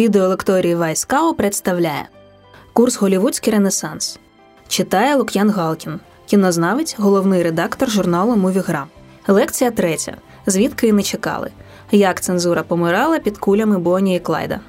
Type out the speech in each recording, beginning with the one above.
Відеолекторії Вайскау представляє Курс Голівудський Ренесанс. Читає Лук'ян Галкін, кінознавець, головний редактор журналу Мувігра. Лекція третя. Звідки і не чекали. Як цензура помирала під кулями Боні і Клайда.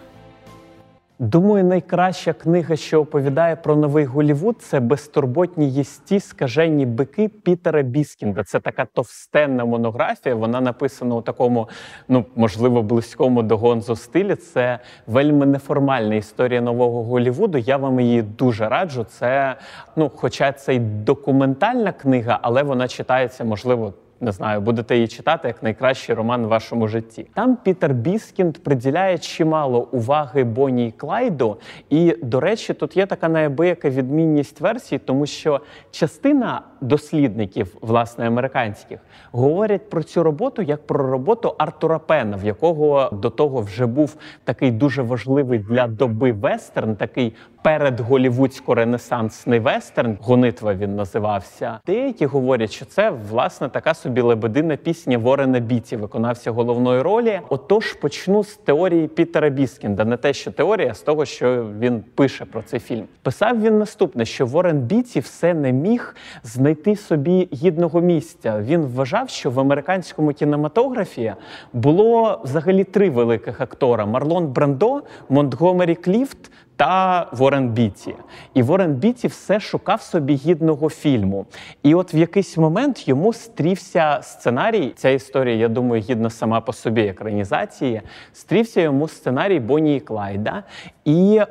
Думаю, найкраща книга, що оповідає про новий Голівуд, це безтурботні єсті скажені бики Пітера Біскінда. Це така товстенна монографія. Вона написана у такому, ну можливо, близькому до Гонзо стилі. Це вельми неформальна історія нового Голівуду. Я вам її дуже раджу. Це ну, хоча це й документальна книга, але вона читається, можливо не знаю, будете її читати як найкращий роман в вашому житті. Там Пітер Біскінд приділяє чимало уваги Бонні і Клайду. І, до речі, тут є така неабияка відмінність версій, тому що частина дослідників, власне, американських, говорять про цю роботу як про роботу Артура Пена, в якого до того вже був такий дуже важливий для доби вестерн, такий передголівудсько-ренесансний вестерн. Гонитва він називався. Деякі говорять, що це власне така собі лебедина пісня Ворена Біті, виконався головної ролі. Отож, почну з теорії Пітера Біскінда, не те, що теорія, а з того, що він пише про цей фільм. Писав він наступне: що Ворен Біті все не міг знайти собі гідного місця. Він вважав, що в американському кінематографі було взагалі три великих актора: Марлон Брандо, Монтгомері Кліфт та Ворен Біті. І Ворен Біті все шукав собі гідного фільму. І от в якийсь момент йому стрівся сценарій. Ця історія, я думаю, гідна сама по собі екранізації. Стрівся йому сценарій Бонні і Клайда. І е,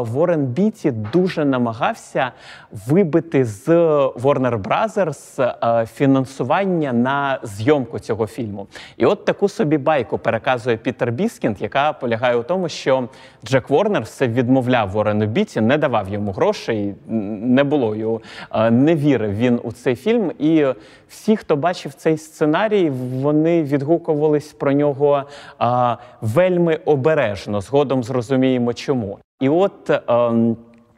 Ворен Біті дуже намагався вибити з Warner Brothers е, фінансування на зйомку цього фільму. І от таку собі байку переказує Пітер Біскінд, яка полягає у тому, що Джек Ворнер все відмовляв Ворену Біті, не давав йому грошей, не було його, е, не вірив він у цей фільм. І всі, хто бачив цей сценарій, вони відгукувались про нього е, вельми обережно. Згодом зрозуміємо, чому. І от.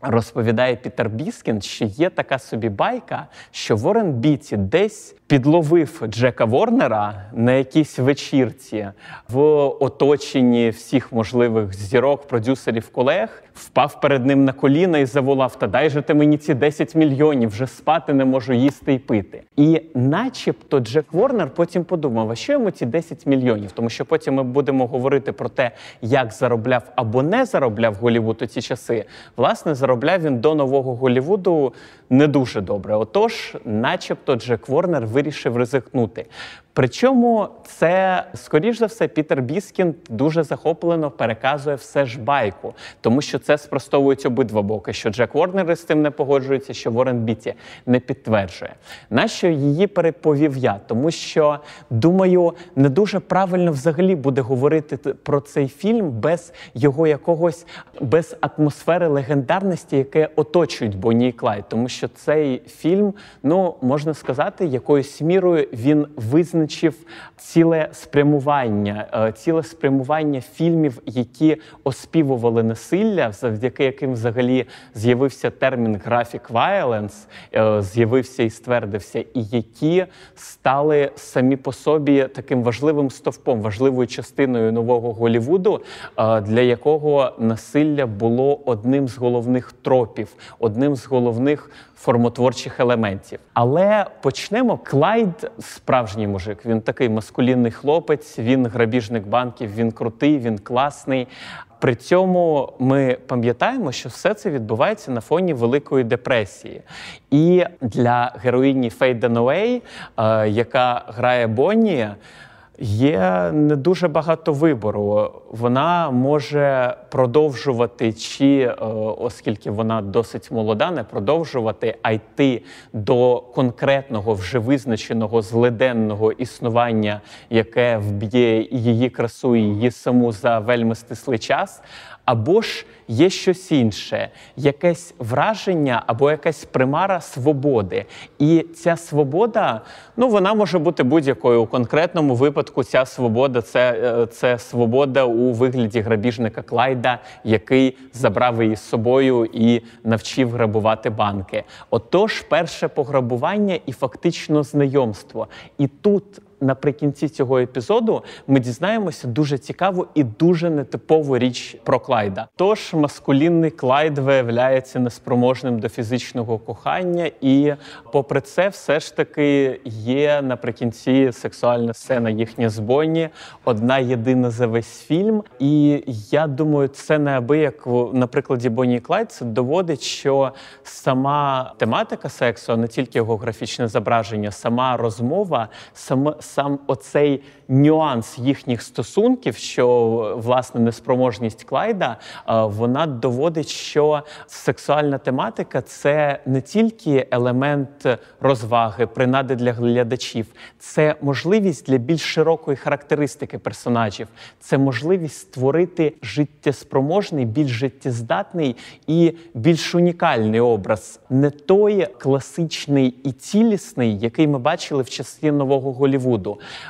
Розповідає Пітер Біскін, що є така собі байка, що Ворен Біті десь підловив Джека Ворнера на якійсь вечірці в оточенні всіх можливих зірок, продюсерів, колег, впав перед ним на коліна і заволав: Та дай же ти мені ці 10 мільйонів, вже спати не можу їсти і пити. І, начебто, Джек Ворнер потім подумав, а що йому ці 10 мільйонів? Тому що потім ми будемо говорити про те, як заробляв або не заробляв Голівуд у ці часи. Власне, заробляв він до нового Голівуду не дуже добре. Отож, начебто, Джек Ворнер вирішив ризикнути. Причому це, скоріш за все, Пітер Біскін дуже захоплено переказує все ж байку, тому що це спростовують обидва боки. Що Джек Ворнер з тим не погоджується, що Ворен Біті не підтверджує. Нащо її переповів я? Тому що думаю, не дуже правильно взагалі буде говорити про цей фільм без його якогось без атмосфери легендарності, яке оточують Бонні і Клайд. Тому що цей фільм, ну можна сказати, якоюсь мірою він визнаний визначив ціле спрямування, е, ціле спрямування фільмів, які оспівували насилля, завдяки яким взагалі з'явився термін графік вайленс, з'явився і ствердився, і які стали самі по собі таким важливим стовпом, важливою частиною нового Голівуду, е, для якого насилля було одним з головних тропів, одним з головних формотворчих елементів. Але почнемо. Клайд, справжній мужик. Він такий маскулінний хлопець, він грабіжник банків, він крутий, він класний. При цьому ми пам'ятаємо, що все це відбувається на фоні Великої депресії. І для героїні Фей Денуей, яка грає Бонні, Є не дуже багато вибору. Вона може продовжувати, чи е, оскільки вона досить молода, не продовжувати, а йти до конкретного вже визначеного злиденного існування, яке вб'є її красу, і її саму за вельми стислий час або ж є щось інше, якесь враження або якась примара свободи. І ця свобода, ну вона може бути будь-якою. У конкретному випадку ця свобода це, е, це свобода у вигляді грабіжника Клайда, який забрав її з собою і навчив грабувати банки. Отож, перше пограбування і фактично знайомство. І тут наприкінці цього епізоду ми дізнаємося дуже цікаву і дуже нетипову річ про Клайда. Тож маскулінний Клайд виявляється неспроможним до фізичного кохання, і, попри це, все ж таки є наприкінці сексуальна сцена їхня з Бонні, одна єдина за весь фільм. І я думаю, це неабияк на прикладі Бонні і Клайд це доводить, що сама тематика сексу, а не тільки його графічне зображення, сама розмова, сам, сам оцей нюанс їхніх стосунків, що власне неспроможність Клайда, вона доводить, що сексуальна тематика це не тільки елемент розваги, принади для глядачів, це можливість для більш широкої характеристики персонажів, це можливість створити життєспроможний, більш життєздатний і більш унікальний образ, не той класичний і цілісний, який ми бачили в часі нового Голівуду,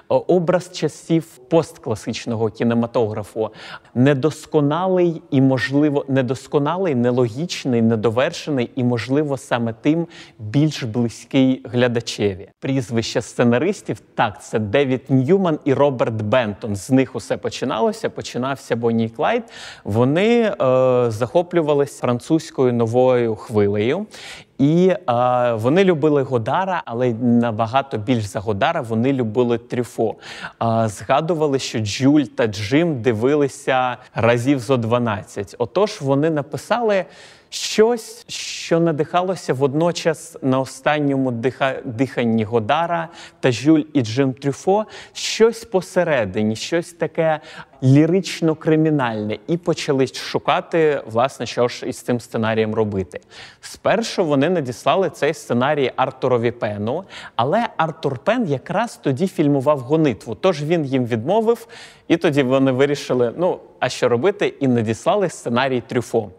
образ часів посткласичного кінематографу, недосконалий і, можливо, недосконалий, нелогічний, недовершений і, можливо, саме тим більш близький глядачеві. Прізвища сценаристів так, це Девід Ньюман і Роберт Бентон. З них усе починалося. Починався Бонні Клайд. Вони е, захоплювалися французькою новою хвилею. І е, вони любили Годара, але набагато більш за Годара вони любили Трюфо. Е, згадували, що Джуль та Джим дивилися разів зо 12. Отож, вони написали щось, що надихалося водночас на останньому диха... диханні Годара та Жюль і Джим Трюфо, щось посередині, щось таке лірично-кримінальне, і почали шукати, власне, що ж із цим сценарієм робити. Спершу вони надіслали цей сценарій Артурові Пену, але Артур Пен якраз тоді фільмував гонитву. Тож він їм відмовив, і тоді вони вирішили: ну а що робити, і надіслали сценарій Трюфо.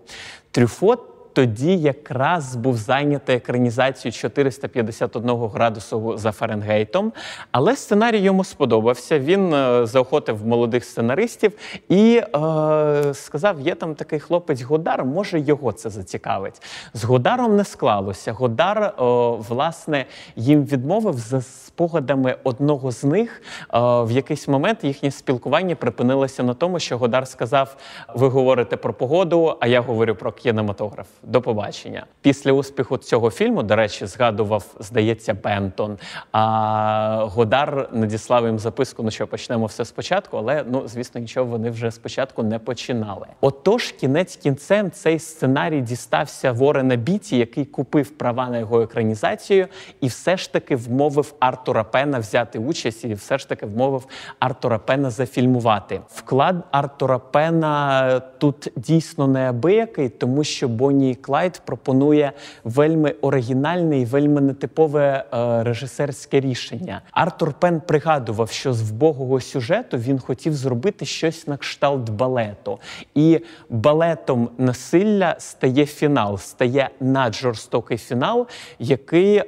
Трюфо тоді якраз був зайнятий екранізацією 451 градусу за Фаренгейтом, але сценарій йому сподобався. Він е, заохотив молодих сценаристів і е, сказав: є там такий хлопець Годар, може його це зацікавить. З Годаром не склалося. Годар, е, власне, їм відмовив за спогадами одного з них. Е, в якийсь момент їхнє спілкування припинилося на тому, що Годар сказав: Ви говорите про погоду, а я говорю про кінематограф. До побачення. Після успіху цього фільму, до речі, згадував, здається, Бентон. А Годар надіслав їм записку, ну що почнемо все спочатку, але ну, звісно, нічого вони вже спочатку не починали. Отож, кінець кінцем цей сценарій дістався Ворена Біті, який купив права на його екранізацію, і все ж таки вмовив Артура Пена взяти участь, і все ж таки вмовив Артура Пена зафільмувати. Вклад Артура Пена тут дійсно неабиякий, тому що Бонні і Клайд пропонує вельми оригінальне і вельми нетипове е, режисерське рішення. Артур Пен пригадував, що з вбогого сюжету він хотів зробити щось на кшталт балету. І балетом насилля стає фінал, стає наджорстокий фінал, який е,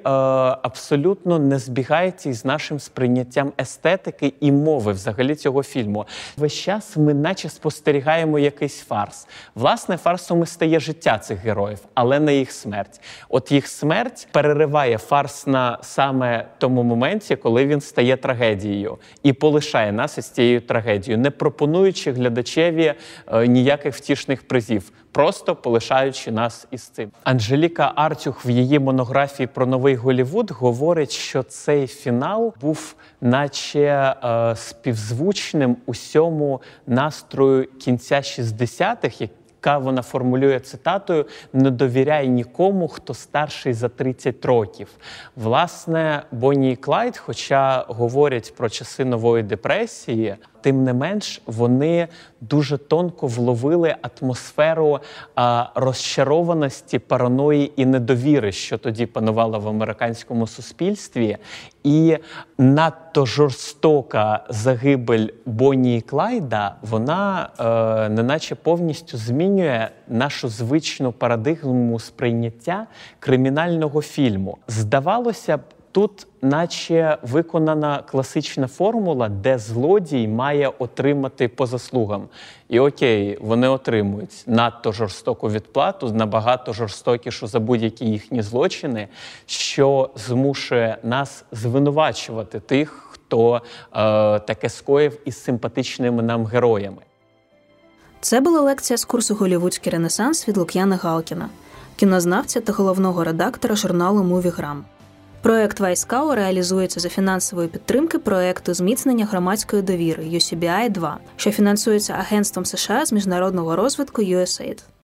абсолютно не збігається із нашим сприйняттям естетики і мови взагалі цього фільму. Весь час ми, наче спостерігаємо якийсь фарс. Власне, фарсом і стає життя цих героїв, але не їх смерть. От їх смерть перериває фарс на саме тому моменті, коли він стає трагедією і полишає нас із цією трагедією, не пропонуючи глядачеві е, ніяких втішних призів. Просто полишаючи нас із цим, Анжеліка Артюх в її монографії про новий Голівуд говорить, що цей фінал був, наче е, співзвучним усьому настрою кінця 60-х, яка вона формулює цитатою: не довіряй нікому, хто старший за 30 років. Власне, Бонні і Клайд, хоча говорять про часи нової депресії, тим не менш вони дуже тонко вловили атмосферу а, розчарованості, параної і недовіри, що тоді панувала в американському суспільстві, і надто жорстока загибель Бонні і Клайда, вона е, неначе повністю змінює нашу звичну парадигму сприйняття кримінального фільму. Здавалося б. Тут, наче виконана класична формула, де злодій має отримати по заслугам. І окей, вони отримують надто жорстоку відплату, набагато жорстокішу за будь-які їхні злочини, що змушує нас звинувачувати тих, хто е, таке скоїв із симпатичними нам героями. Це була лекція з курсу Голівудський Ренесанс від Лук'яна Галкіна, кінознавця та головного редактора журналу Мувіграм. Проект Вайскау реалізується за фінансової підтримки проекту зміцнення громадської довіри UCBI 2 що фінансується Агентством США з міжнародного розвитку USAID.